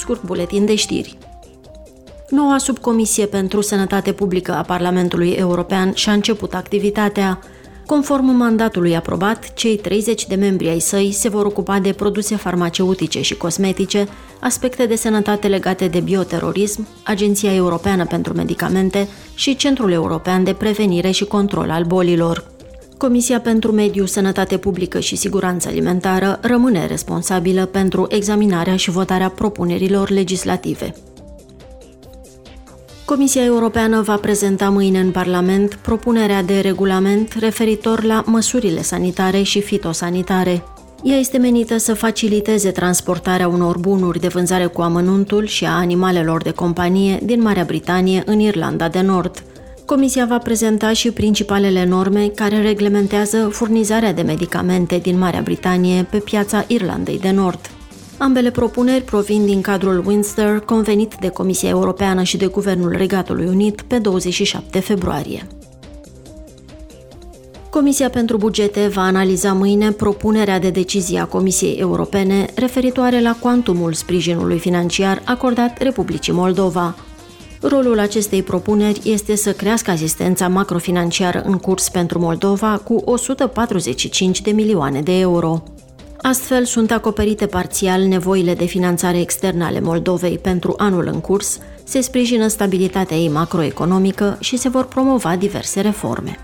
scurt buletin de știri. Noua subcomisie pentru sănătate publică a Parlamentului European și-a început activitatea. Conform mandatului aprobat, cei 30 de membri ai săi se vor ocupa de produse farmaceutice și cosmetice, aspecte de sănătate legate de bioterorism, Agenția Europeană pentru Medicamente și Centrul European de Prevenire și Control al Bolilor. Comisia pentru Mediu, Sănătate Publică și Siguranță Alimentară rămâne responsabilă pentru examinarea și votarea propunerilor legislative. Comisia Europeană va prezenta mâine în Parlament propunerea de regulament referitor la măsurile sanitare și fitosanitare. Ea este menită să faciliteze transportarea unor bunuri de vânzare cu amănuntul și a animalelor de companie din Marea Britanie în Irlanda de Nord. Comisia va prezenta și principalele norme care reglementează furnizarea de medicamente din Marea Britanie pe piața Irlandei de Nord. Ambele propuneri provin din cadrul Winster convenit de Comisia Europeană și de Guvernul Regatului Unit pe 27 februarie. Comisia pentru bugete va analiza mâine propunerea de decizie a Comisiei Europene referitoare la cuantumul sprijinului financiar acordat Republicii Moldova. Rolul acestei propuneri este să crească asistența macrofinanciară în curs pentru Moldova cu 145 de milioane de euro. Astfel, sunt acoperite parțial nevoile de finanțare externă ale Moldovei pentru anul în curs, se sprijină stabilitatea ei macroeconomică și se vor promova diverse reforme.